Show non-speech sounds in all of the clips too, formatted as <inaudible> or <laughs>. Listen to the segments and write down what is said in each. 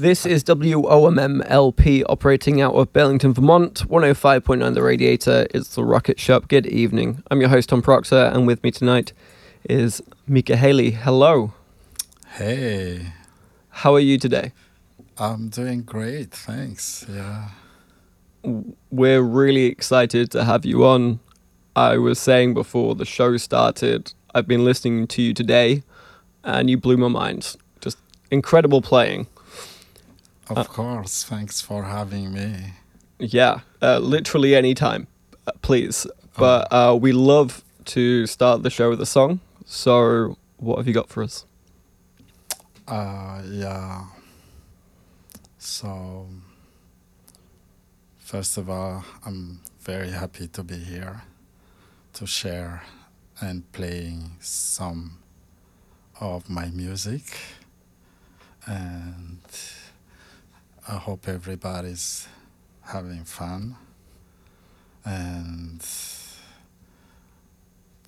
This is WOMM LP operating out of Burlington, Vermont, 105.9 The Radiator. It's the Rocket Shop. Good evening. I'm your host, Tom Proctor, and with me tonight is Mika Haley. Hello. Hey, How are you today? I'm doing great, thanks. Yeah. We're really excited to have you on. I was saying before the show started, I've been listening to you today, and you blew my mind. Just incredible playing. Of Uh, course, thanks for having me. Yeah, uh, literally any time, uh, please. But uh, we love to start the show with a song. So, what have you got for us? Uh, yeah. So, first of all, I'm very happy to be here to share and playing some of my music. And I hope everybody's having fun. And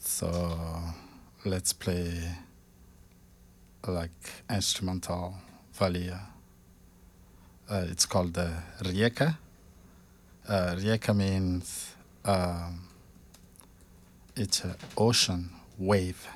so, let's play like instrumental valia. Uh, it's called the rieka. Uh, rieka means um, it's an ocean wave.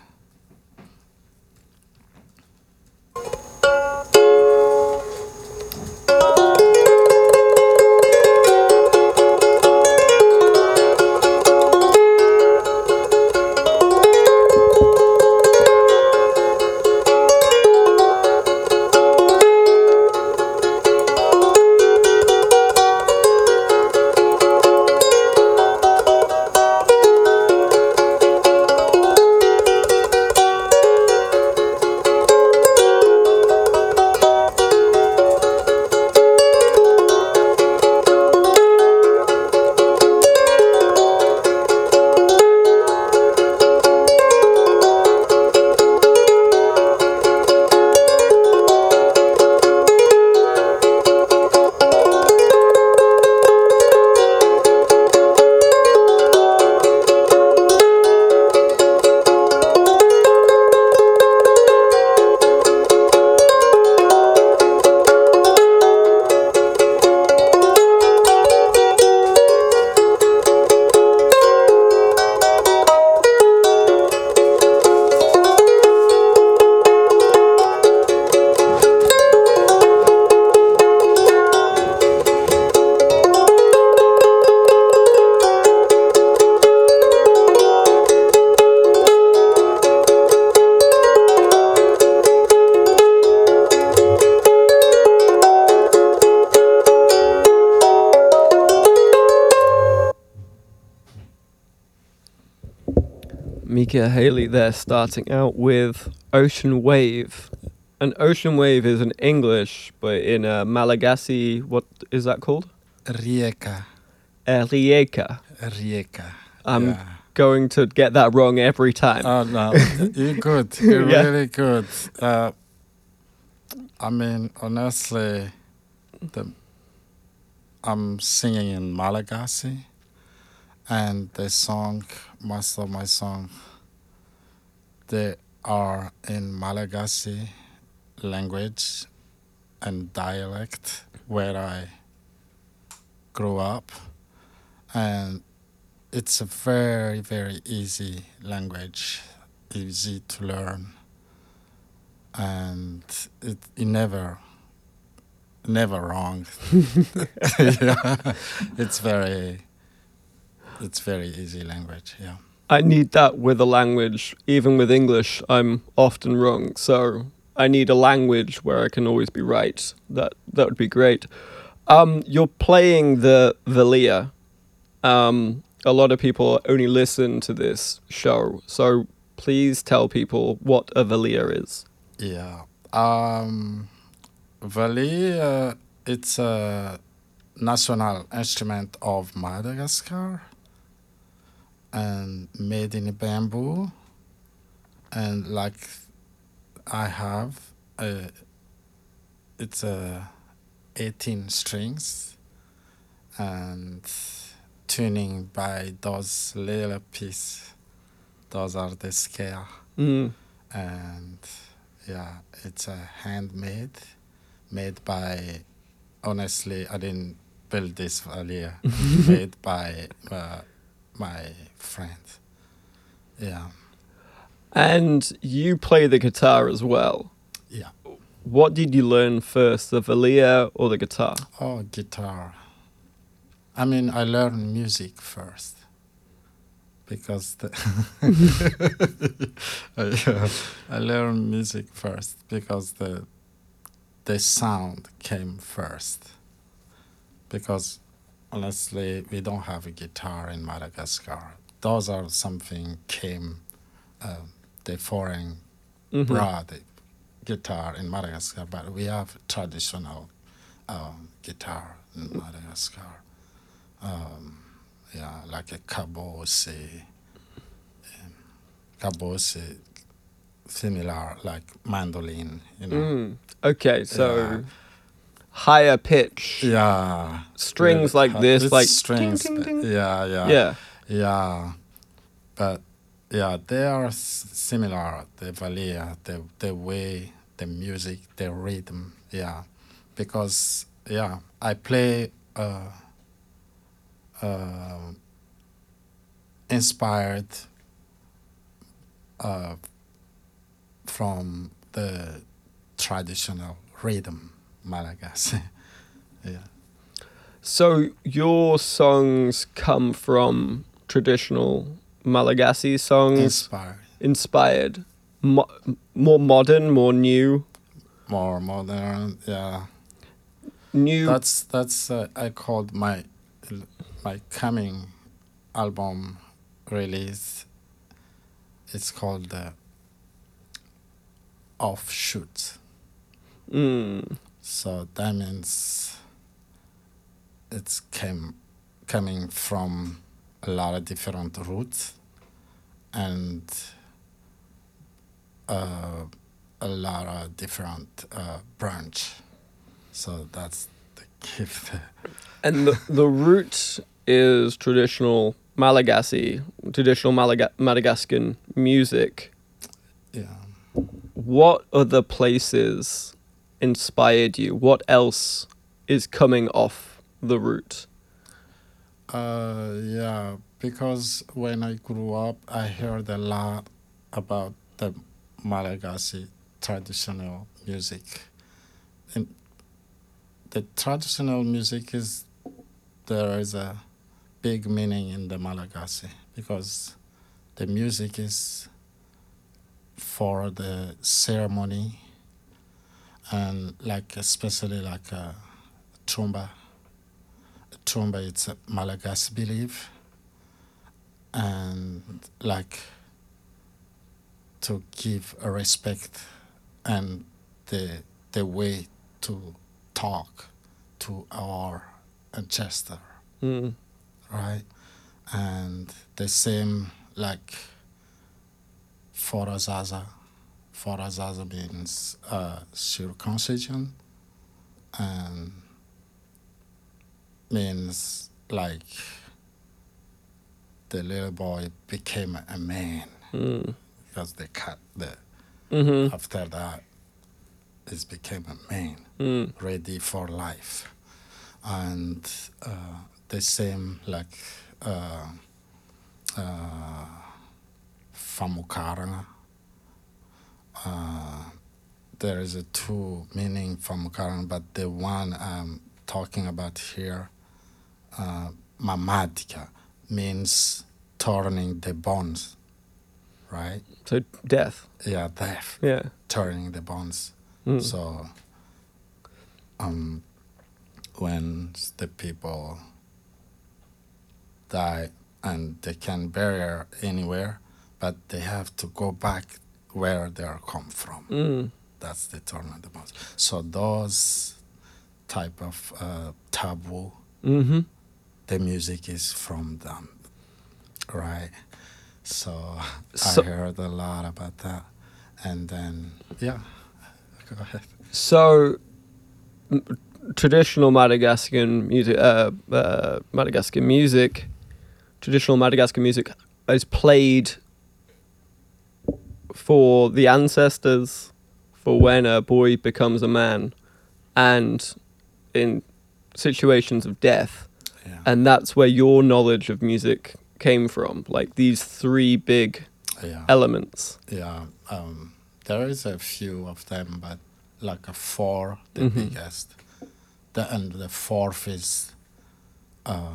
Mika Haley there starting out with Ocean Wave. An ocean wave is in English, but in uh, Malagasy, what is that called? Rieka. Rieka. Rieka. I'm yeah. going to get that wrong every time. Oh no, <laughs> you're good. You're Yeah. really good. Uh, I mean, honestly, the I'm singing in Malagasy, and the song, most of my song, they are in Malagasy language and dialect where I grew up, and it's a very very easy language easy to learn. And it, it never never wrong. <laughs> <laughs> Yeah. it's very it's very easy language yeah I need that with a language. Even with English, I'm often wrong. So I need a language where I can always be right. That that would be great. Um, you're playing the Valia. Um, a lot of people only listen to this show, so please tell people what a Valia is. yeah um it's a national instrument of Madagascar and made in a bamboo. And like I have, uh, it's a 18 strings and tuning by those little piece. Those are the scale Mm. and yeah, it's a handmade, made by. Honestly, I didn't build this earlier. <laughs> made by uh, my friends. Yeah, And you play the guitar as well. yeah. What did you learn first, the valia or the guitar? Oh, guitar. I mean, I learned music first because the <laughs> I, uh, I learned music first because the the sound came first. Because honestly, we don't have a guitar in Madagascar. Those are something came uh, the foreign Mhm. brought the guitar in Madagascar, but we have traditional um, guitar in Madagascar. Um, yeah, like a kabosy, um, kabosy, similar like mandolin, you know. Mm. Okay, so Yeah. Higher pitch Yeah, strings really like hard- this, like strings. ting, ting, but- ting. Yeah, yeah, yeah. yeah. But yeah, they are s- similar. The valia, the the way, the music, the rhythm. Yeah, because yeah, I play. Uh, uh, inspired uh, from the traditional rhythm Malagasy. <laughs> yeah. So your songs come from traditional Malagasy songs, Inspired. inspired, mo- more modern, more new, More modern, yeah. new. That's that's uh, I called my my coming album release. It's called the offshoot. mm, So that means it's came coming from a lot of different roots and uh, a lot of different uh, branch. So that's the gift. <laughs> and the the root is traditional Malagasy, traditional Malaga- Madagascan music. yeah. What other places inspired you? What else is coming off the root? Uh, yeah, because when I grew up, I heard a lot about the Malagasy traditional music. And the traditional music is there is a big meaning in the Malagasy because the music is for the ceremony and like especially like a tromba Tromba, it's a Malagasy belief, and like to give a respect and the the way to talk to our ancestor, Mm. right? And the same like Forazaza. Forazaza means uh, circumcision, and means like the little boy became a man Mm. because they cut the Mm-hmm. after that it became a man Mm. ready for life and uh, the same like uh, uh, uh, there is a two meaning famukaranga but the one I'm talking about here uh, mamadika means turning the bones right So death. yeah death Yeah. turning the bones Mm. so, um, when the people die and they can bury anywhere, but they have to go back where they are come from. Mm. That's the turn of the bones. So those type of uh, taboo Mm-hmm. the music is from them, right? So, So- I heard a lot about that, and then yeah, go ahead. So, m- traditional Madagascan music, uh, uh, Madagascan music, traditional Madagascan music is played for the ancestors, for when a boy becomes a man, and in situations of death. Yeah, And that's where your knowledge of music came from, like these three big yeah, elements. yeah. Um, there is a few of them, but like a four, the Mhm. biggest. The and the fourth is uh,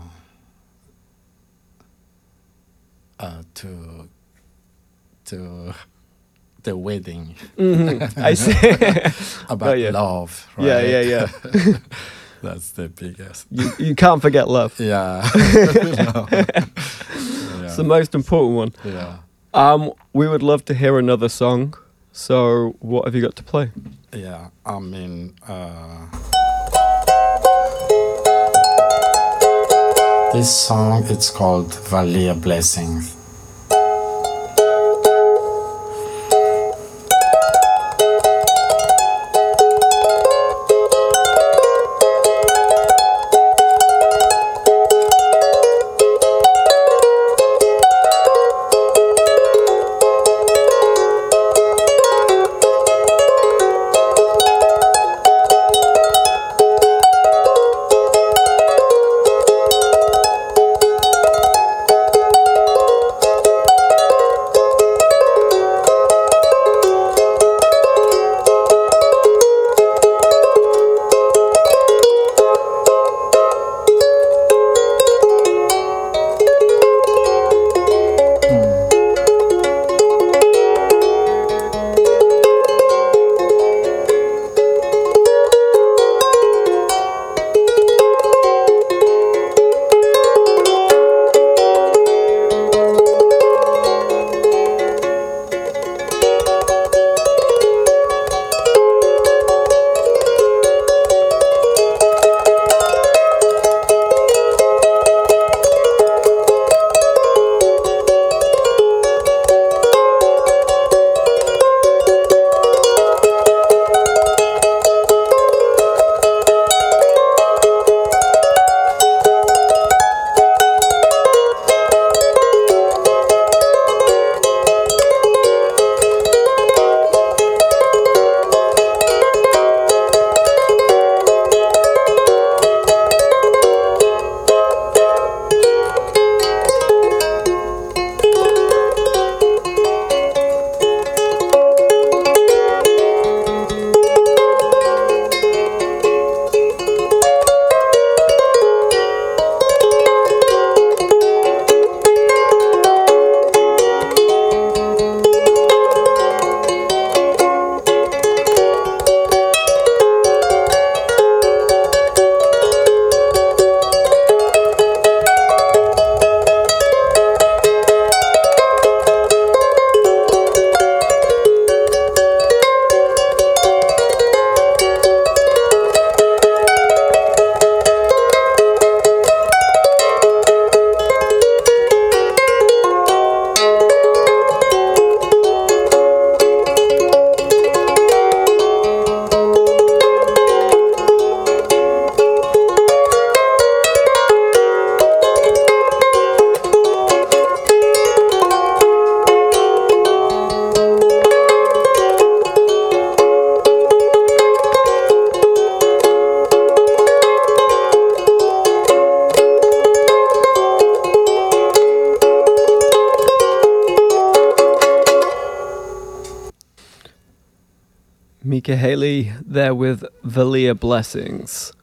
uh, to to the wedding Mhm. I see. <laughs> about yeah. love. Right? yeah, yeah, <laughs> yeah. That's the biggest. You, you can't forget love. Yeah. <laughs> No. It's the most important one. yeah. Um, we would love to hear another song. So, what have you got to play? Yeah. I mean, uh, this song it's called Valia Blessings. Haley there with Valia Blessings.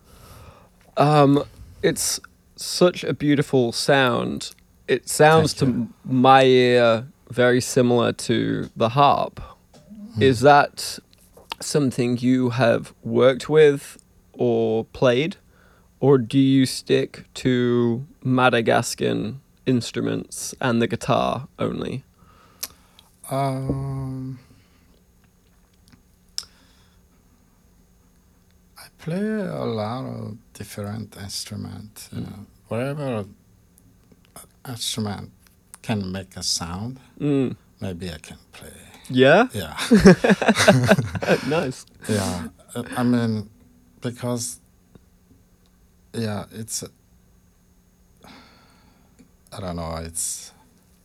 Um, it's such a beautiful sound. It sounds to my ear very similar to the harp. Is that something you have worked with or played? Or do you stick to Madagascan instruments and the guitar only? Um, play a lot of different instruments. You Mm. know, whatever instrument can make a sound, Mm. maybe I can play. Yeah. Yeah, <laughs> nice. yeah. I mean, because yeah, it's. I don't know. It's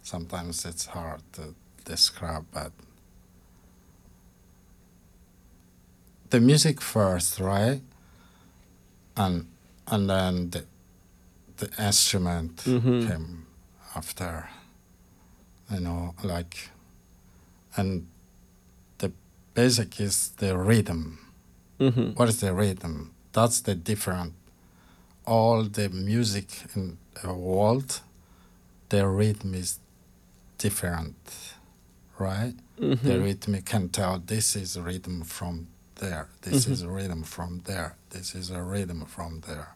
sometimes it's hard to describe, but the music first, right? And and then the the instrument Mhm. came after. You know, like, and the basic is the rhythm. hmm What is the rhythm? That's the different. All the music in the world, the rhythm is different, right? The hmm rhythm can tell this is rhythm from there. This Mhm. is a rhythm from there. This is a rhythm from there,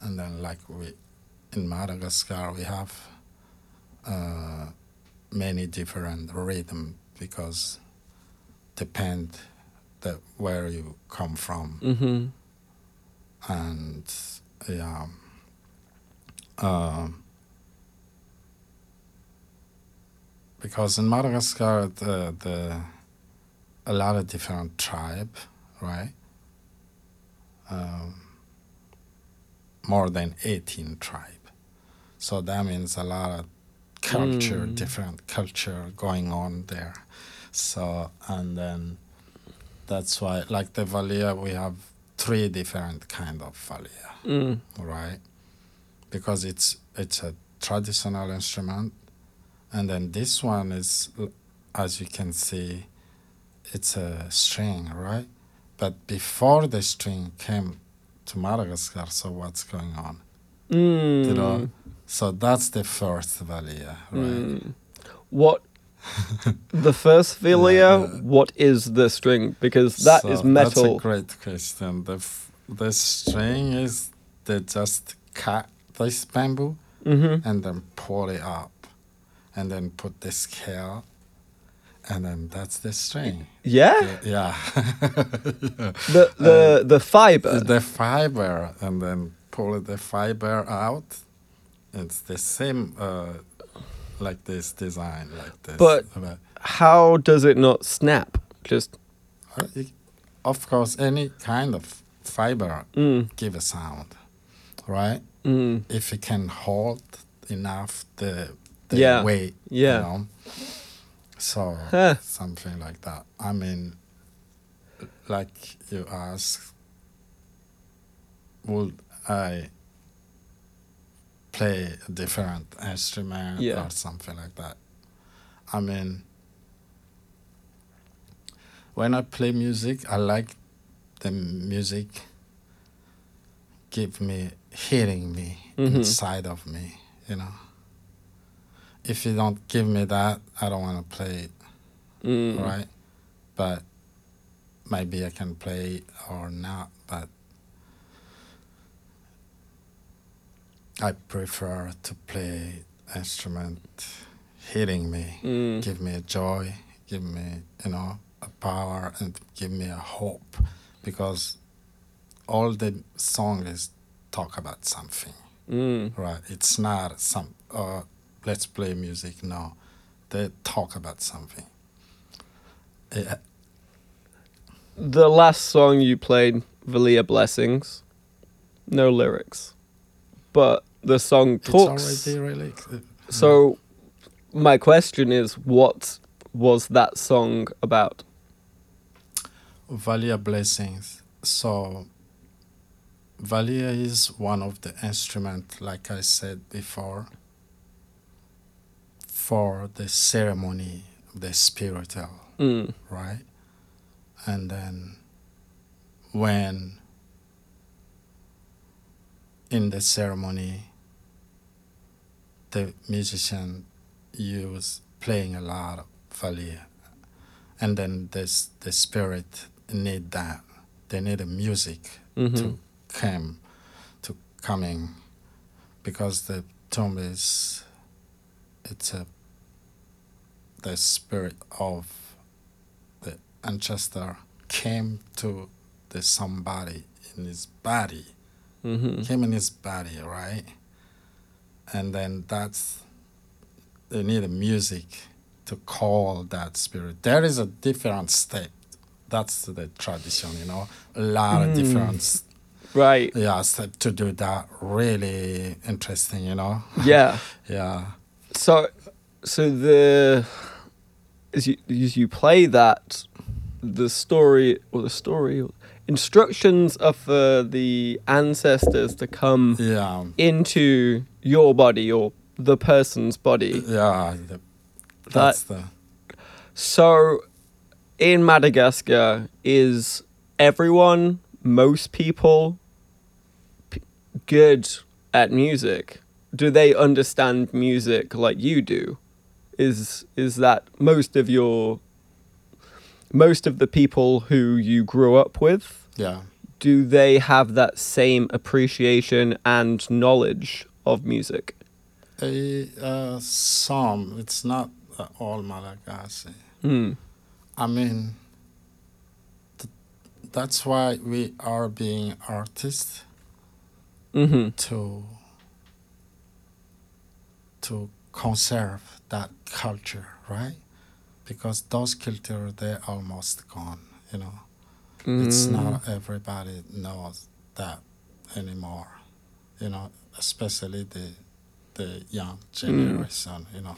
and then like we in Madagascar we have uh, many different rhythm because depend the where you come from hmm and yeah um, because in Madagascar the the a lot of different tribe right? Um, more than 18 tribe. So that means a lot of culture Mm. different culture going on there. So and then that's why like the valia we have three different kind of valia Mm. right? Because it's it's a traditional instrument. And then this one is as you can see it's a string right but before the string came to madagascar so what's going on Mm. you know so that's the first valia right Mm. What <laughs> the first valia? Yeah. What is the string? Because that is So metal. That's a great question. The f- the string is they just cut this bamboo hmm and then pull it up, and then put the scale, and then that's the string. Yeah. The- yeah, <laughs> The the the fiber. the fiber, and then pull the fiber out. It's the same, uh, like this design, like this. But- But How does it not snap? Just uh, it- of course, any kind of fiber mm, give a sound, right? mm, if it can hold enough the, the Yeah, weight, yeah. you know. So something like that. I mean, like you ask, would I play a different instrument Yeah. or something like that? I mean, when I play music, I like the music give me hitting me Mhm. inside of me, you know. If you don't give me that, I don't want to play it, mm. right? But maybe I can play it or not, but I prefer to play instrument hitting me, Mm. give me a joy, give me, you know, a power and give me a hope because all the song is talk about something, Mm. right? It's not some, uh, let's play music. No, they talk about something. Yeah, The last song you played, Valia Blessings, no lyrics, but the song it's talks. already really. So, my question is, what was that song about? Valia blessings. So Valia is one of the instrument, like I said before, for the ceremony, the spiritual, Mm. right? And then when in the ceremony the musician use playing a lot of Valia and then this the spirit need that they need a music Mhm. to come to coming because the tomb is it's a the spirit of the ancestor came to the somebody in his body, hmm came in his body, right? And then that's they need a music to call that spirit. There is a different step. That's the tradition, you know. A lot of different Right. yeah step to do that. Really interesting, you know. <laughs> Yeah. Yeah. So, so the as you as you play that, the story or the story instructions are for the ancestors to come Yeah. into your body or the person's body. Yeah. The, that's the So, in Madagascar, is everyone, most people, p- good at music? Do they understand music like you do? Is is that most of your most of the people who you grew up with? yeah. Do they have that same appreciation and knowledge of music? A uh, some. It's not uh, all Malagasy. Hmm. I mean, th- that's why we are being artists Mm-hmm. to to conserve that culture, right? Because those culture they're almost gone. You know, it's mm. not everybody knows that anymore. You know, especially the the young mm. generation. You know,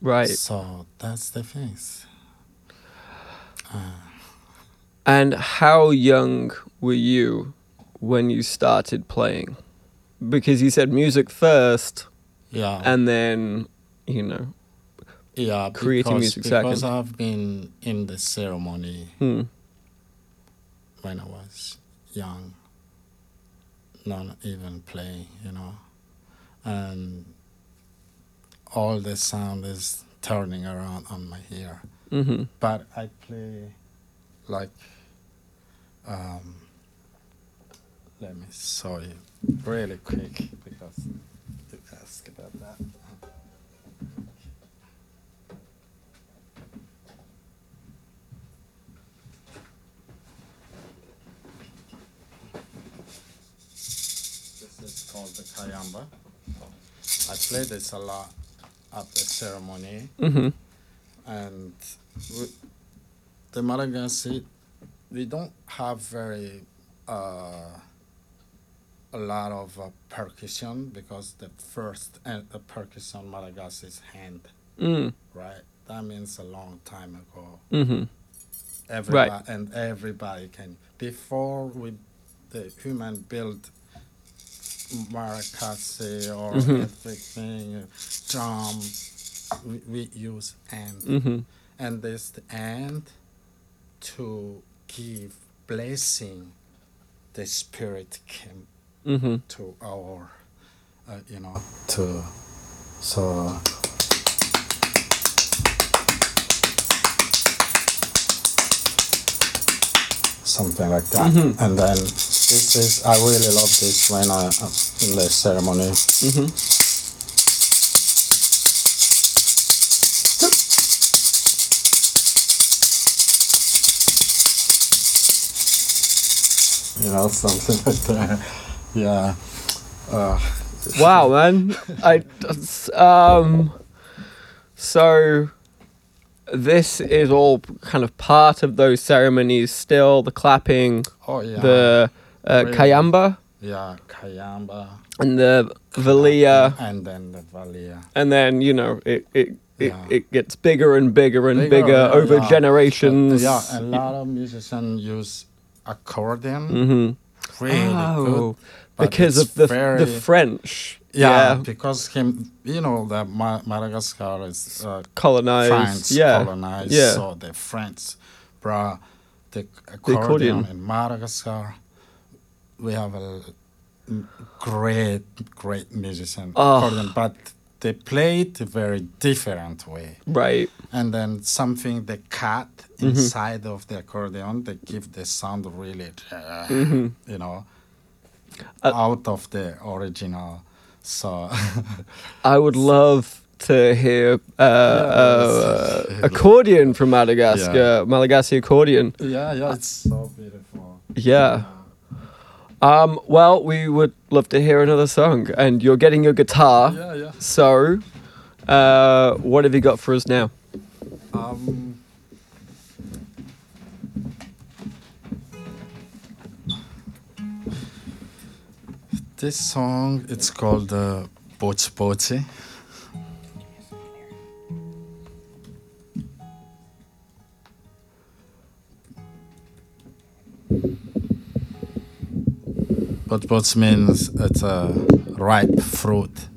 right. so that's the things. Uh. And how young were you when you started playing? Because you said music first Yeah. and then, you know. yeah, creating because, music because second. I've been in the ceremony Hmm. when I was young, not even playing, you know, and all the sound is turning around on my ear. Mm-hmm. But I play like, um, let me show you really quick because you ask about that. Play this a lot at the ceremony Mm-hmm. and we, the Malagasy, we don't have very uh, a lot of uh, percussion because the first uh, the percussion Malagasy is hand, Mm. right? That means a long time ago. Mm-hmm. Everybody and everybody can before we the human built maracasi or Mhm. everything drum we, we use hand Mm-hmm. and this the end to give blessing the spirit came Mm-hmm. to our uh, you know to so something like that Mhm. and then this is i really love this when i uh, in the ceremony Mm-hmm. you know something like that yeah uh, Wow, man. I um. So, this is all kind of part of those ceremonies. Still, the clapping, oh yeah the uh, Really? kayamba, yeah kayamba and the valia, and then the valia and then you know it it. It, Yeah. it gets bigger and bigger and Bigger, bigger, yeah, over yeah. generations. Yeah, a lot of musicians use accordion. hmm Really oh, good. because of the very, the French. yeah, because him, you know, the Ma- Madagascar is uh, colonized. France yeah, colonized, yeah. so the French brought the accordion, accordion. in Madagascar. We have a great, great musician Oh. accordion, but they play it a very different way. right. and then something they cut Mm-hmm. inside of the accordion they give the sound really uh, Mhm. you know Uh, out of the original so <laughs> I would love to hear uh, uh, <laughs> accordion from Madagascar, Malagasy accordion. yeah yeah it's so beautiful Yeah. Um, well, we would love to hear another song, and you're getting your guitar. Yeah, yeah. So, uh, what have you got for us now? Um, this song it's called uh, Pochi Pochi. Pochi means it's a ripe fruit.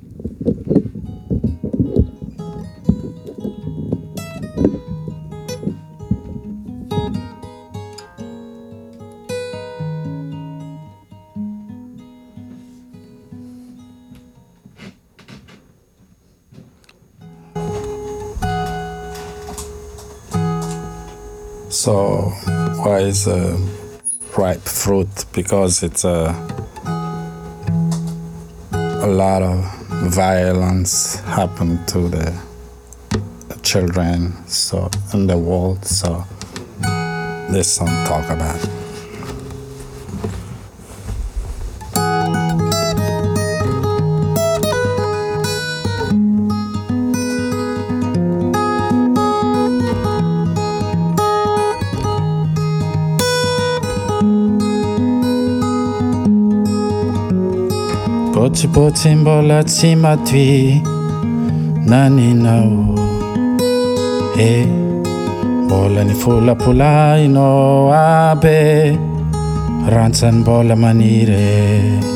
So, why is a ripe fruit? Because it's a a lot of violence happened to the children so in the world. So, this song talk about. sobotsy mbola tsy matoy naninao. E mbola ny folapolainao aby rantsany mbola maniry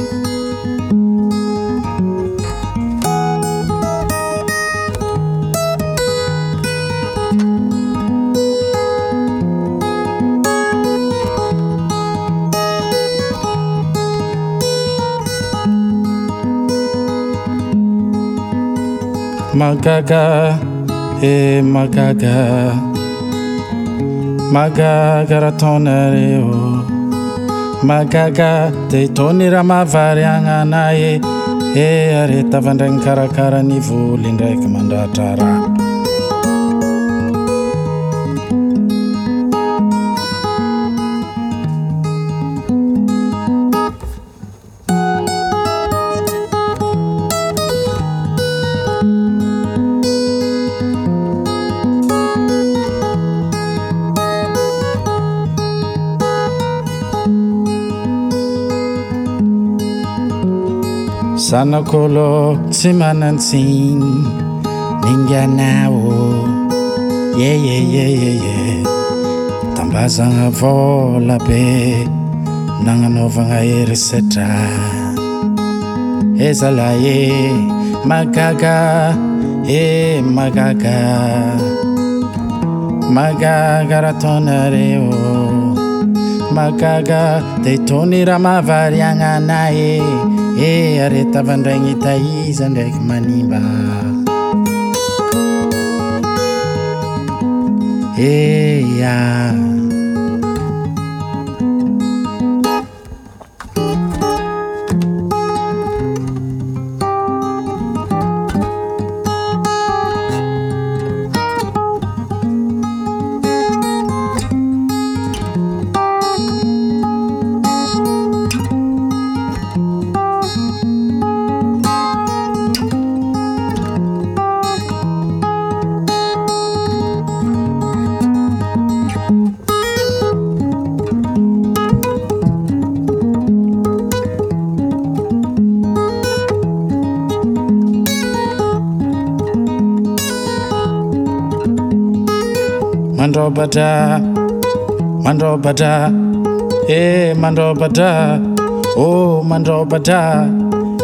magaga e magaga magaga raha taonareo magaga de hitony raha mahavary agnanay e e are karakara ny voly ndraiky mandratra raha zanakolo tsy manantsiny minganao eeeee tambazagna vola be nagnanaovagna erisetra ezala e magaga e magaga. Magaga raha taonareo magaga de tony raha mavariagnana e Eh, e aretavandraigny tahiza ndraiky manimba. Eh, e a mandrobatra e mandrobatra o mandrobatra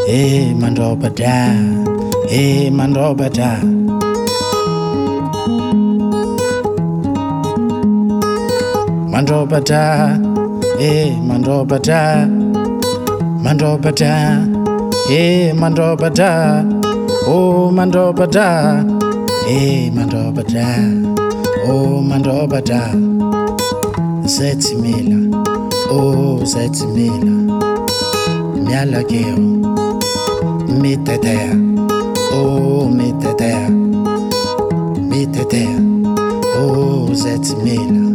e mandrobatra e mandrobatra mandrobatra e eh, mandrobatra oh, eh, eh, mandrobatra e mandrobatra o mandrobatra e mandrobatra o oh, mandrobatra zay tsy mila o zay Oh, tsy mila oh, mialakeo mitetea o oh, mitetea mitetea o zay tsy mila akory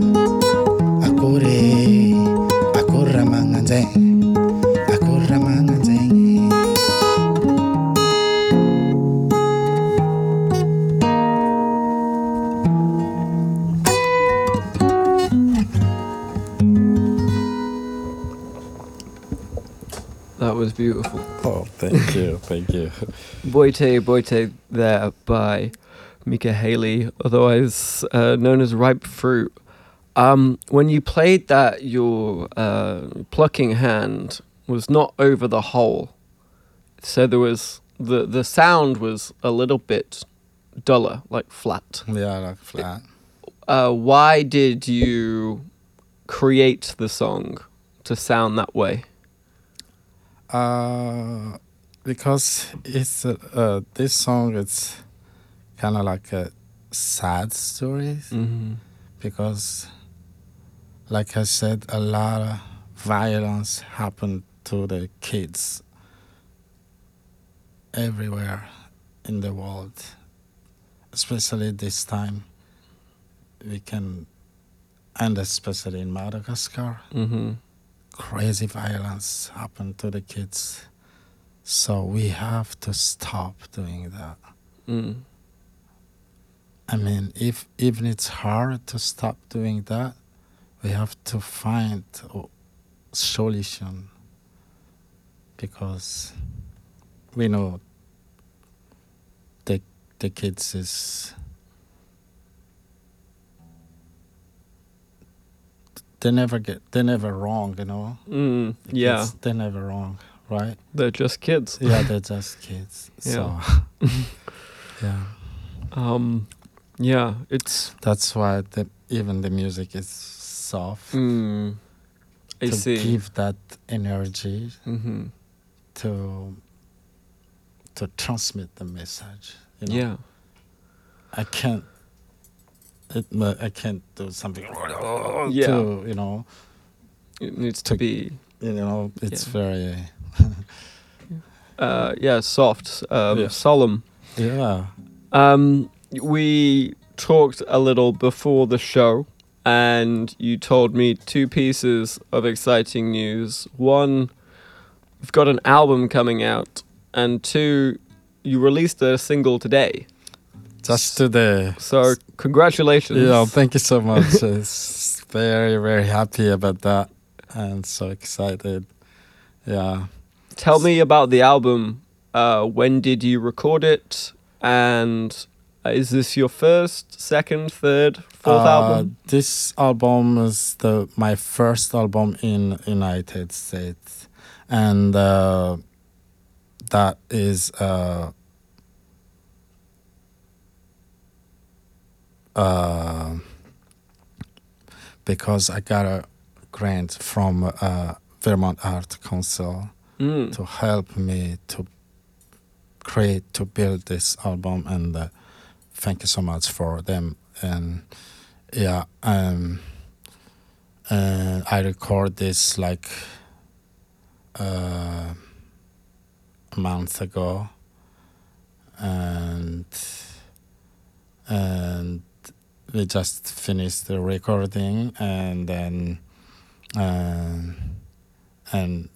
was beautiful. Oh, thank <laughs> you, thank you. Boite Boite there by Mikahely, otherwise uh, known as Ripe Fruit. Um, when you played that, your uh, plucking hand was not over the hole, so there was the the sound was a little bit duller, like flat. Yeah, like flat. Uh, why did you create the song to sound that way? Uh, because it's uh, uh, this song. It's kind of like a sad story Mm-hmm. because, like I said, a lot of violence happened to the kids everywhere in the world, especially this time. We can, and especially in Madagascar, Mm-hmm. Crazy violence happen to the kids. So we have to stop doing that. Mm. I mean, if even it's hard to stop doing that, we have to find a solution because we know the the kids is they never get they never wrong, you know. Mm. The Yeah, kids, they're never wrong, right? they're just kids. Yeah, <laughs> they're just kids. So <laughs> yeah. Um, yeah, it's. That's why the, even the music is soft Mm, I to see. give that energy hmm to to transmit the message. You know? Yeah. I can't. It, I can't do something. Yeah. To, you know, It needs to To- be. you know, it's Yeah. very. <laughs> Uh, yeah, soft, um, Yeah. solemn. Yeah. Um, we talked a little before the show, and you told me two pieces of exciting news. One, you've got an album coming out, and two, you released a single today. Just today. So congratulations. Yeah, thank you so much. <laughs> it's very, very happy about that and so excited. Yeah. Tell me about the album. Uh, when did you record it? And is this your first, second, third, fourth Uh, album? This album is the my first album in United States, and uh, that is uh, uh, because I got a grant from uh, Vermont Art Council Mm. to help me to create to build this album and uh, thank you so much for them and yeah um and i record this like uh, a month ago and and we just finished the recording and then um and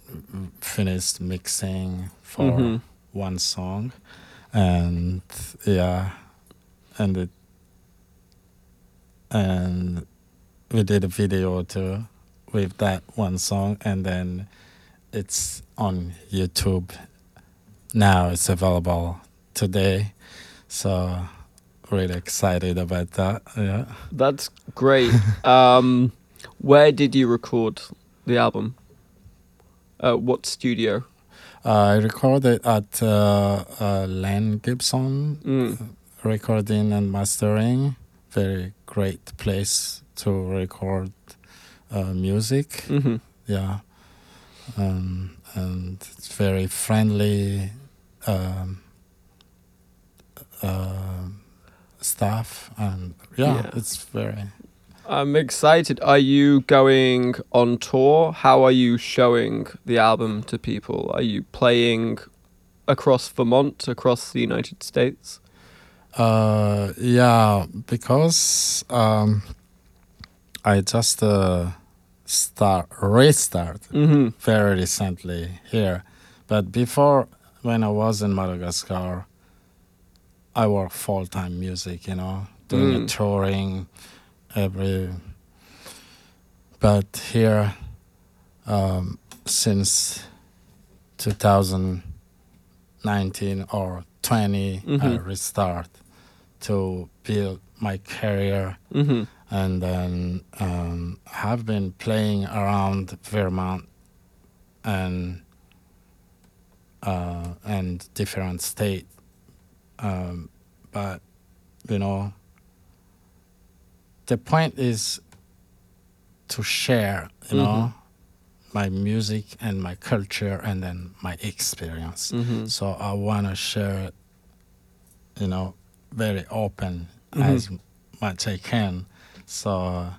finished mixing for Mhm. one song. And yeah and it and we did a video too with that one song and then it's on youtube. Now it's available today. So really excited about that yeah That's great. <laughs> um, where did you record the album? Uh, what studio? i recorded at uh, uh, Lane Gibson Mm. recording and mastering very great place to record uh, music hmm yeah um, and it's very friendly um, staff and yeah, Yeah. it's very I'm excited. Are you going on tour? How are you showing the album to people? Are you playing across Vermont, across the United States? uh, yeah because um, I just uh, start restart hmm very recently here. But before, when I was in Madagascar, I work full time music, you know, doing Mm. a touring every. But here, um, since 2019 or 20 I Mhm. restart to build my career hmm and then um, have been playing around Vermont and uh, and different state, um, but you know the point is to share, you know, my music and my culture and then my experience. hmm So I want to share it, you know, very open Mhm. as much I can. So,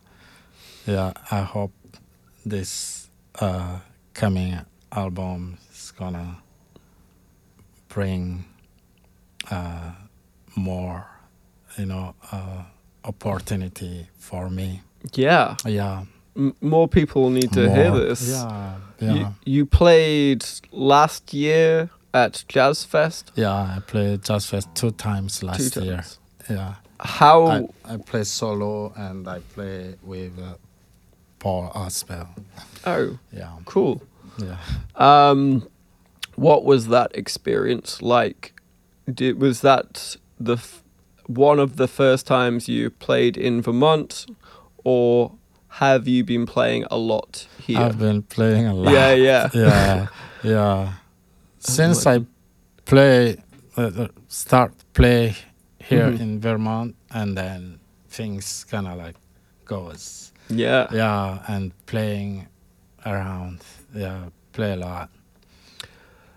yeah, I hope this uh, coming album is gonna bring uh, more, you know, uh, opportunity for me. Yeah. Yeah, M- more people need to hear this. Yeah, yeah, You, you played last year at Jazz Fest. yeah. I played Jazz Fest two times last two year. Yeah. How? I, I play solo and I play with uh, Paul Asbell. oh, Yeah, cool. yeah. Um, what was that experience like? Did, was that the f- one of the first times you played in Vermont, or have you been playing a lot here? I've been playing a lot. Yeah, yeah. <laughs> yeah, yeah. Since I play, uh, uh, start play here Mhm. in Vermont, and then things kind of like goes. yeah. Yeah, and playing around. Yeah, play a lot.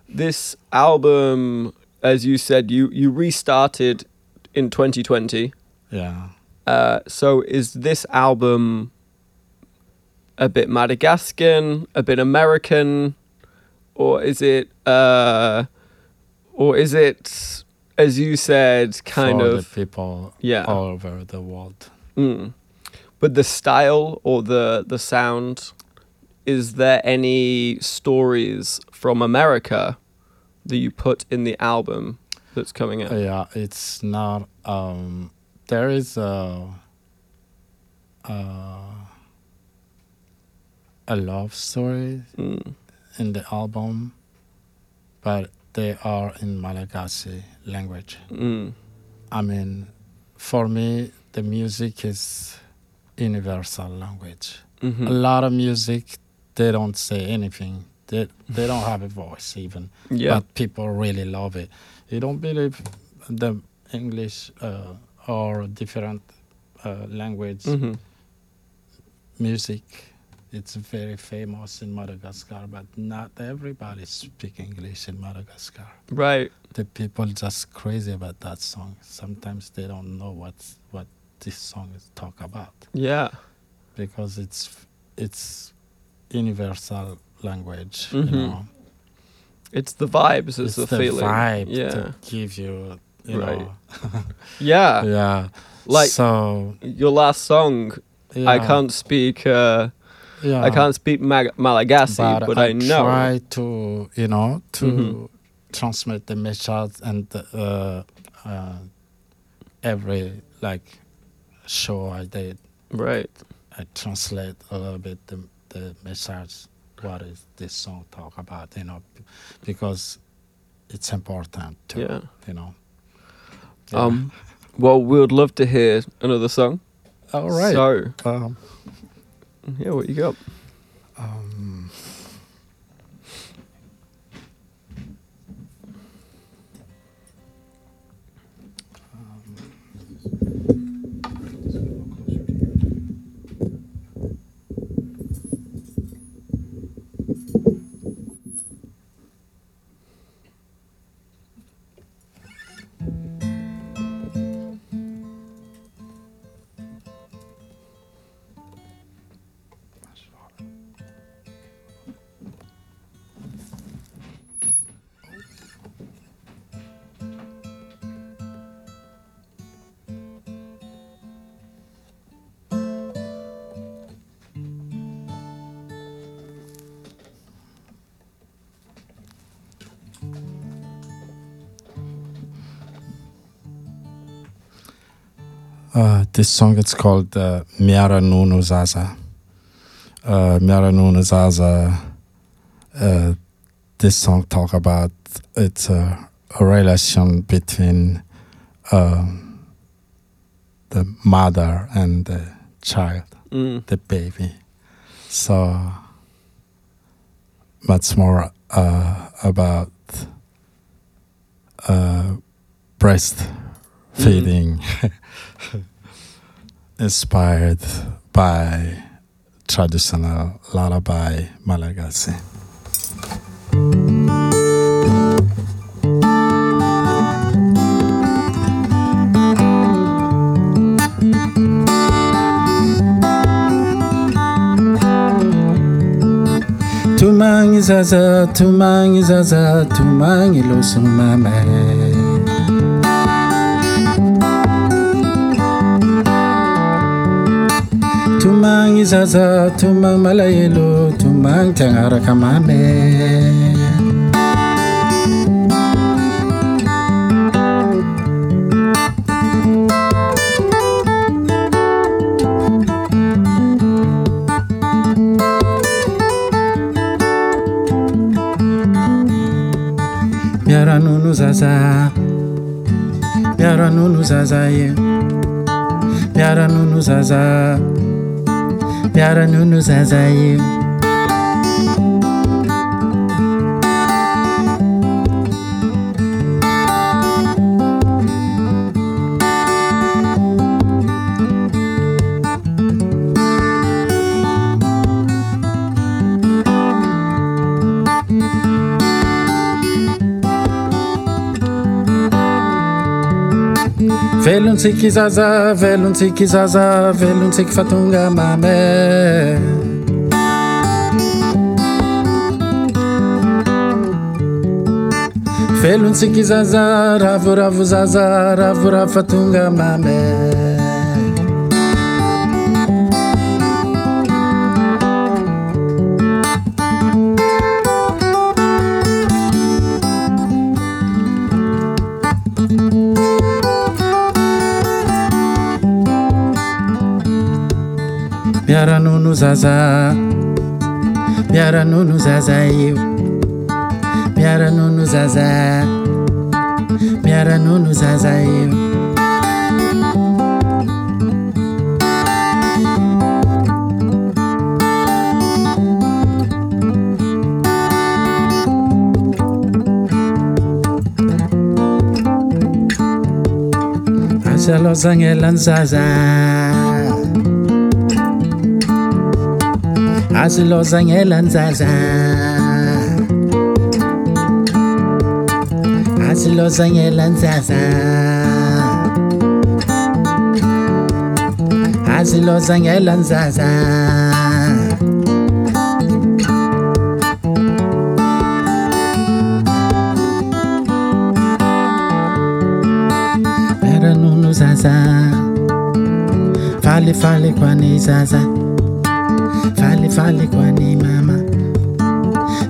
This album, as you said, you you restarted in 2020. Yeah. Uh, so is this album a bit Madagascan, a bit American, or is it, uh, or is it, as you said, kind for of, people yeah, all over the world. mm. but the style or the the sound, is there any stories from America that you put in the album that's coming out? Yeah, it's not. Um, there is a a, a love story Mm. in the album, but they are in Malagasy language. Mm. I mean, for me, the music is universal language. Mhm. A lot of music, they don't say anything. They they don't have a voice even. Yeah. but people really love it. You don't believe the English uh, or different uh, language hmm music. It's very famous in Madagascar, but not everybody speak English in Madagascar. Right. The people just crazy about that song. Sometimes they don't know what what this song is talk about Yeah. because it's it's universal language. Mhm. You know, It's the vibes, it's, it's the, the feeling. vibe Yeah. to give you. You Right. know, <laughs> Yeah. yeah. Like so, your last song, I can't speak. Uh, Yeah, I can't speak Mag- Malagasy, but, I, know. try to, you know, to Mhm. transmit the message and uh, uh, every like show I did, Right. I translate a little bit the the message. What is this song talk about? You know, because it's important. To, Yeah. You know. Um. <laughs> Well, we would love to hear another song. All right. So, um, yeah, what you got? um, this song it's called uh, Miara Nunu Zaza. Uh, Miara Nunu Zaza. Uh, this song talk about it's a, a relation between um, the mother and the child, Mm. the baby. So much more uh, about uh, breastfeeding, <laughs> inspired by traditional lullaby Malagasy. Tumangi zaza, tumangi zaza, tumangi losu mama. Tumangi zaza, tumang malayelo, tumang tiangaraka mame. Miara nunu zaza, miara nunu zaza ye. Miara nunu zaza, miara nunu zaza velontsika zaza velontsika zaza velontsika fa tonga mame. Velontsika zaza ravoravo zaza ravoravo fa tonga mame. Miara nono zaza, miara nono zaza io. Miara nono zaza, miara nono zaza azy lozagny elanjaza. Azy lozagny elanjaza. Azy lozagny elanjaza. Ranono zaza. Falifaly zaza. sale kwa ni mama.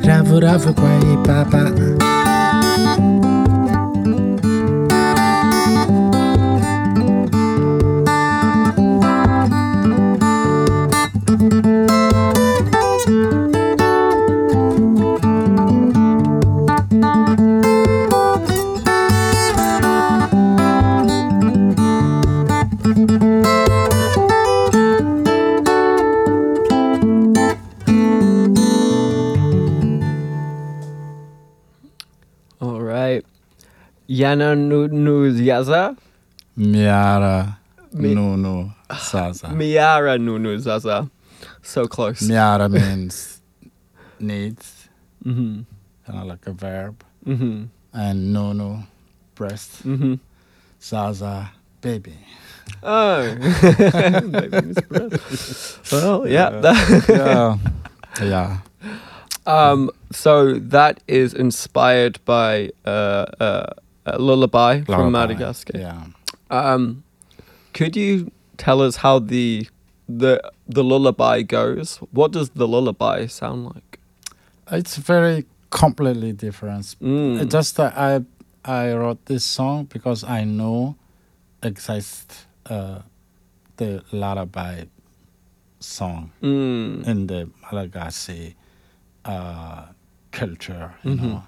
Ravu ravu kwa ni papa. Yana nu nu yaza. Miara Mi- Nunu Zaza. <sighs> Miara nu nu zaza. So close. Miara <laughs> means needs, Mhm. kind of like a verb. Mhm. And Nunu, breast. Mhm. Zaza, baby. Oh. <laughs> Mispressed. well, yeah. <laughs> yeah. yeah. um. So that is inspired by uh, uh, a lullaby, from Madagascar. Yeah. Um, could you tell us how the the the lullaby goes? What does the lullaby sound like? It's very completely different. Mm. It's Just that I I wrote this song because I know exists uh, the lullaby song Mm. in the Malagasy uh, culture. You Mhm. know,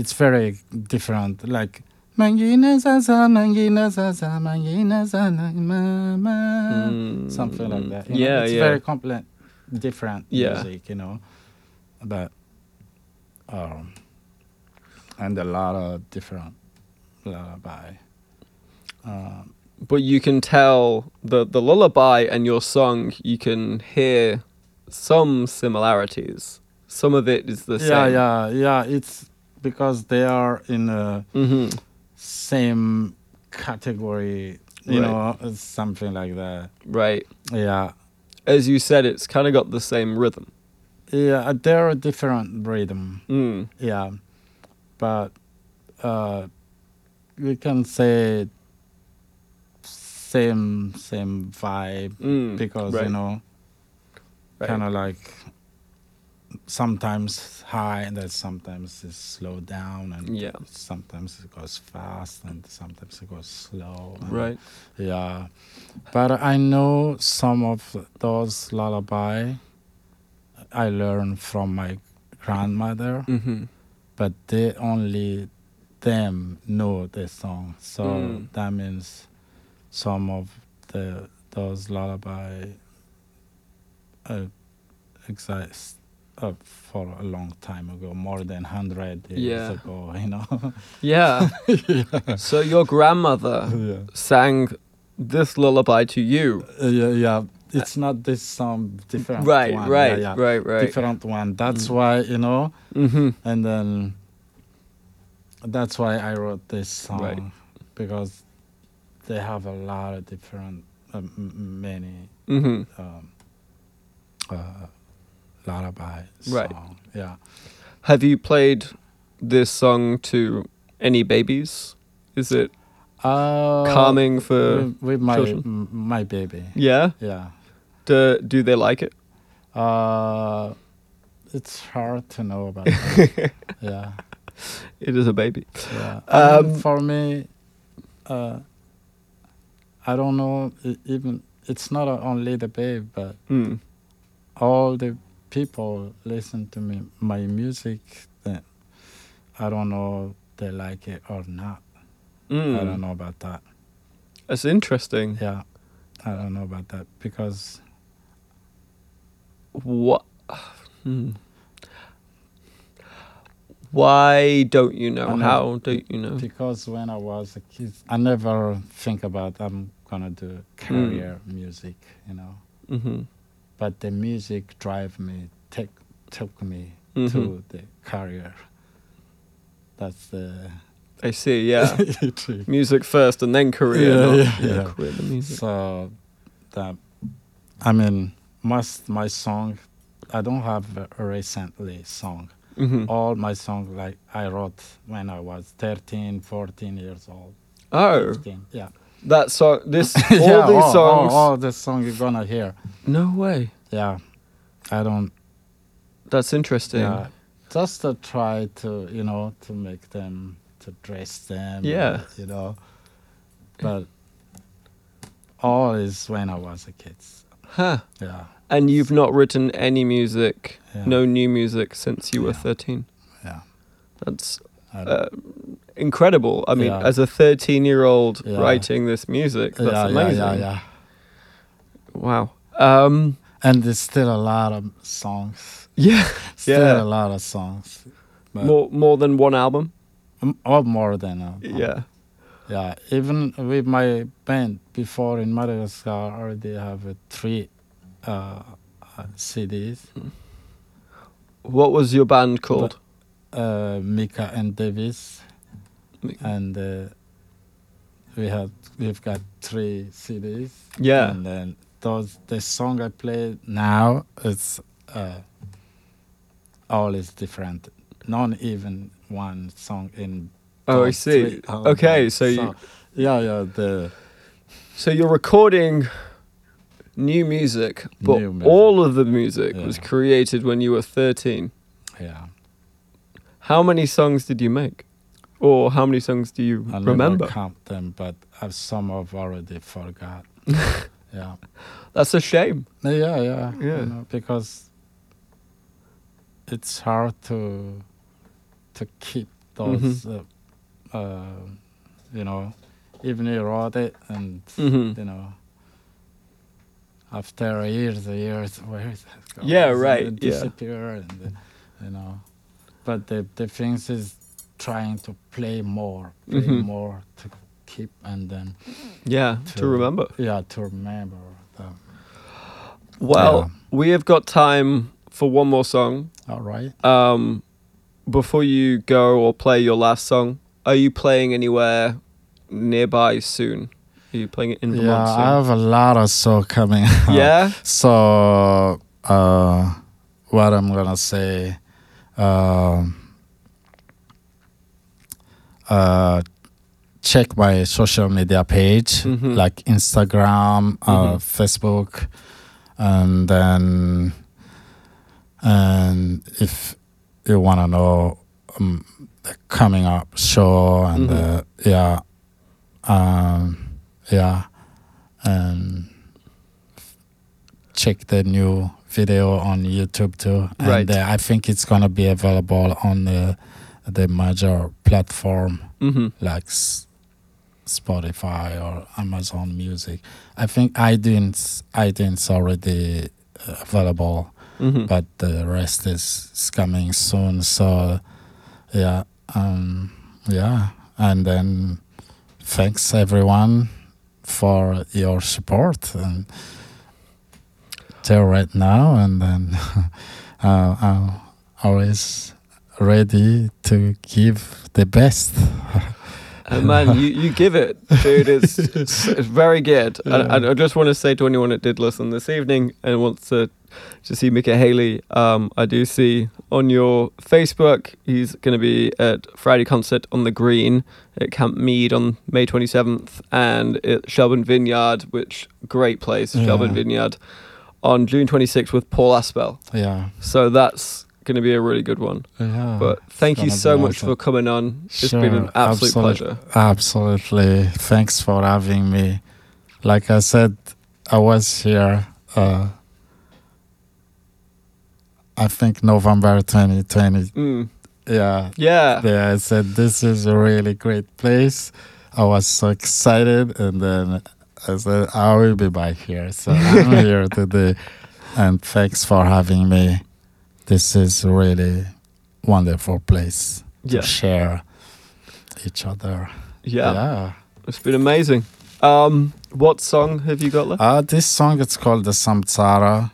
it's very different. Like Mm, something like that. you know. Yeah, it's yeah. very complex, different Yeah. music. You know, but um, and a lot of different lullaby. Um, but you can tell the the lullaby and your song. You can hear some similarities. Some of it is the yeah, same. yeah, yeah. It's because they are in a hmm same category, you Right. know, something like that. Right. Yeah, As you said, it's kind of got the same rhythm. yeah. They're a different rhythm. Mm. Yeah, but uh, we can say same same vibe Mm. because right. you know, Right. kind of like sometimes high and then sometimes it's slow down and Yeah. sometimes it goes fast and sometimes it goes slow. Right. Yeah, but I know some of those lullaby I learned from my grandmother, hmm but they only them know the song. So Mm. that means some of the those lullaby uh, exist uh, for a long time ago, more than hundred years Yeah. ago. <laughs> You know. Yeah. <laughs> yeah. So your grandmother yeah. sang this lullaby to you. Uh, yeah, yeah. It's not this song, different right. one. Right. yeah, yeah. Right. Right. Different one. That's Mm. why you know, hmm and then that's why I wrote this song Right. because they have a lot of different, m- many hmm um, uh, lullaby Right. Yeah. Have you played this song to any babies? Is it Uh, calming for? with, with my children? my baby. Yeah. Yeah. Do Do they like it? Uh, it's hard to know about that. <laughs> yeah. It is a baby. Yeah. Um, for me, uh, I don't know. Even it's not only the babe, but Mm. all the people listen to me my music. Then I don't know they like it or not. I Mm. don't know about that. That's interesting. Yeah, I don't know about that because What? Hmm. Why don't you know? How don't you know? because when I was a kid, I never think about I'm gonna do career music, you know. hmm But the music drive me, take took me Mhm. to the career. That's the I see. Yeah. <laughs> music first and then career. Yeah, yeah, yeah, yeah. career, the music. So that I mean, most my song, I don't have a recently song. hmm All my songs like I wrote when I was 13, 14 years old. Oh, 15. Yeah. That song. This <laughs> all yeah, these all, songs. All, all the song you're gonna hear. No way. Yeah. I don't That's interesting. Yeah, just to try to you know to make them to dress them. Yeah. you know, but all is when I was a kid. Huh. Yeah, And you've not written any music, Yeah. no new music since you were Yeah. 13. yeah. That's uh, incredible. I mean, Yeah. as a 13 year old Yeah. writing this music, that's yeah, amazing. yeah, yeah. Wow. Um, And there's still a lot of songs. yeah. <laughs> Still Yeah. a lot of songs. More, more than one album? or more than a, Yeah. yeah. Even with my band before in Madagascar, I already have uh, three uh, uh, CDs. What was your band called? Uh, Mika and Davis, and uh, we had we've got three CDs. Yeah. and then those the song I play now it's uh, all is different. Not even one song in. Oh, I see. Okay, albums. so you, yeah, yeah, the so you're recording new music, but New music. all of the music was created when you were 13. yeah. How many songs did you make? Or how many songs do you remember? I remember? never count them, but I've some of already forgot. <laughs> yeah. That's a shame. Yeah, yeah, Yeah. You know, because it's hard to to keep those uh, uh, you know even you wrote it and hmm you know after years and years <laughs> where is it going? Yeah, right, yeah. disappear and you know but the the things is trying to play more play Mhm. more to keep and then Yeah, to To- remember. yeah to remember them Well, Yeah. we have got time for one more song. all right Um, before you go or play your last song, are you playing anywhere nearby soon? Are you playing it in Vermont yeah i have a lot of show coming <laughs> out. yeah. So, uh, what I'm gonna say, check my social media page, Mhm. like Instagram, uh, Mhm. Facebook, and then, and if you wanna know um, the coming up show and Mhm. uh, yeah, um, yeah, and check the new video on YouTube too. Right. And uh, I think it's gonna be available on the the major platform hmm like S- Spotify or Amazon Music. I think iTunes iTunes already uh, available, hmm but the rest is, is coming soon. So yeah, um, yeah, and then thanks everyone for your support and till right now, and then <laughs> uh, I'm always ready to give the best. And man, you, you give it, dude. It's, it's, <laughs> it's very good. And, Yeah. and I just want to say to anyone that did listen this evening and wants to to see Mikahely, um, I do see on your Facebook he's going to be at Friday concert on the Green at Camp Meade on May 27th, and at Shelburne Vineyard, which great place, Yeah. Shelburne Vineyard, on June 26th with Paul Asbell. yeah, So that's going to be a really good one. yeah. But thank you so much awesome. for coming on. It's been an absolute absolute- pleasure. Absolutely. Thanks for having me. Like I said, I was here, uh, I think November 2020. Mm. Yeah. Yeah. Yeah, I said, this is a really great place. I was so excited. And then I said, I will be back here. So I'm <laughs> here today. And thanks for having me. This is really wonderful place to share each other. Yeah. yeah. It's been amazing. Um, what song have you got left? Uh, this song it's called the Samsara.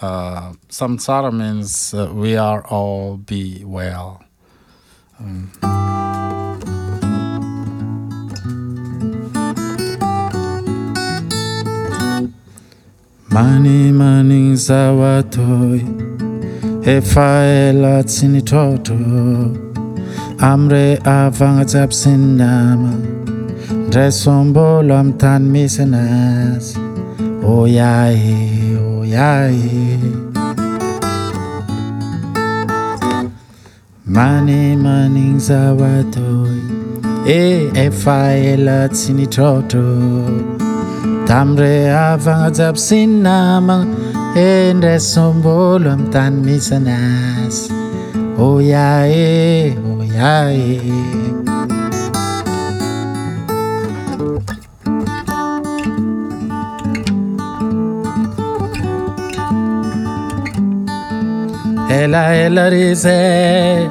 Uh, Samsara means uh, we are all be well. Um, manimaning zawatoy efa ela tsy nitrotro amre avagna jiaby sy ny nama ndraisombolo amy tany misy anazy. Oiay oiay manimaning zawatoi e eh, efa ela tsy nitrotro tam're afagnajiaby sy ny namagna endraisom-bolo amin'ny tany misy anazy oia e oia e. Elaela ry zay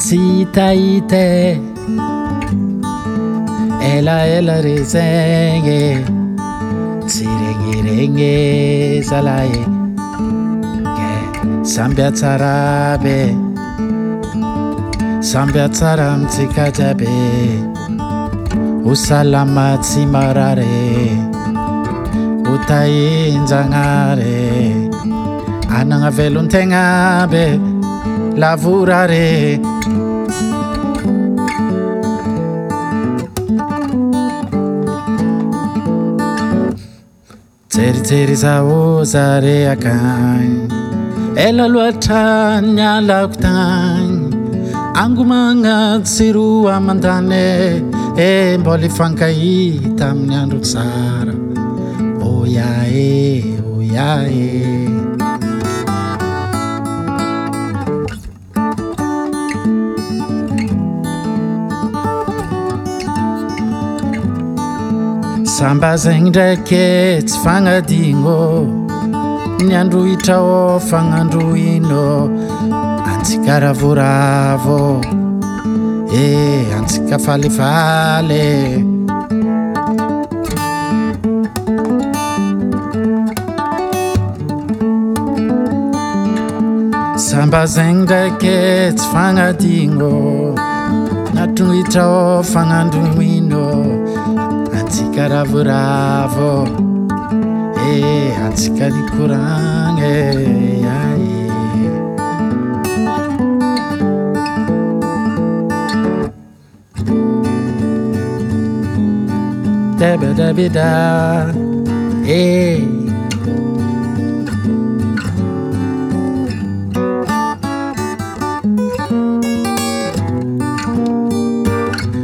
tsy hitahita ela ela rezenge tsirengerenge zalaye ke sambiatsarabe sambiatsara mtsikajabe usalama tsimarare utainjagnare anagnavelontegnabe lavorare jerijery zao zare akagny ela loatrany alako tagny angomagna tsiro aman-drany e mbola ifankahita amin'ny androko zara oya e oya e. samba zegny ndraiky tsy fagnadigno ny andro hitrao fagnandro ino antsika ravoravo. E antsika falifaly samba zegny ndraiky tsy fagnadigno natrohitrao fagnandro ino antsika ravoravo e eh, antsika likoragny ay dabadabida e eh.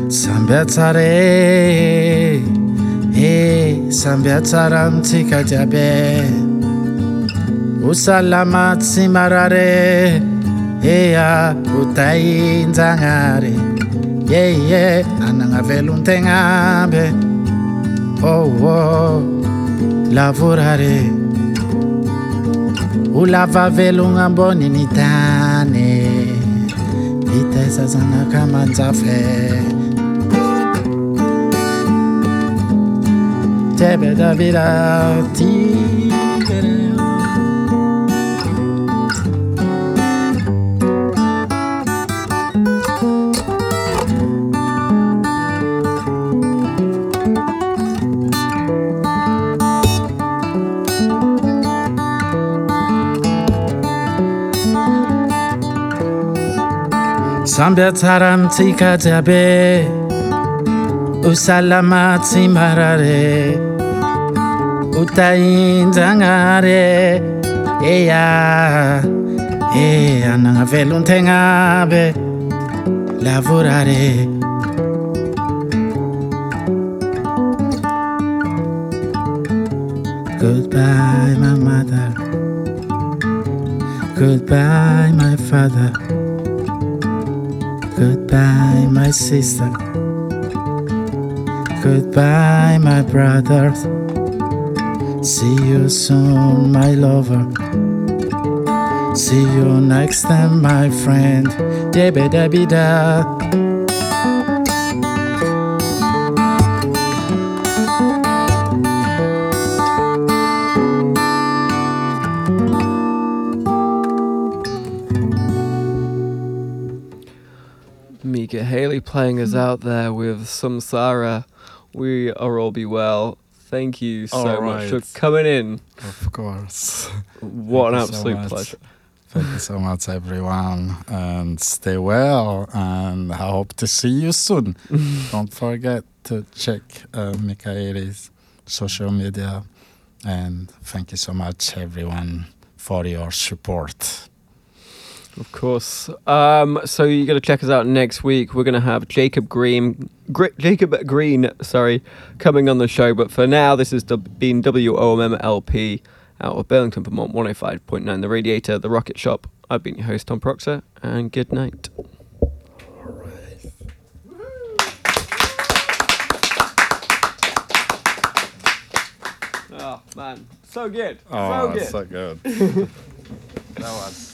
samby atsara e e samby atsara mitsika jiaby e. hosalama tsy marare ea hotainjagnary yeye anagnavelontegna amby oo oh, oh, lavorare. Olava velogna ambony ny tany mitesa zanakamanjafe Sambiataram tikajabe Usalamati marare utainjagnare e be lavorare Goodbye, my mother. Goodbye, my father. Goodbye, my sister. Goodbye, my brothers. See you soon, my lover. See you next time, my friend. Debe debi da. Mikahely playing us out there with Samsara. We are all be well. Thank you so All much for coming in. Of course. <laughs> What an Thank so absolute much. pleasure. Thank you so much, everyone. And stay well. And I hope to see you soon. <laughs> Don't forget to check uh, social media. And thank you so much, everyone, for your support. Of course. Um, so you got to check us out next week. We're going to have Jacob Green, Gr- Jacob Green, sorry, coming on the show. But for now, this has been WOMLP out of Burlington, Vermont, 105.9 The Radiator, The Rocket Shop. I've been your host, Tom Proxer, and good night. Oh, man. So good. Oh, so good. good. <laughs> that was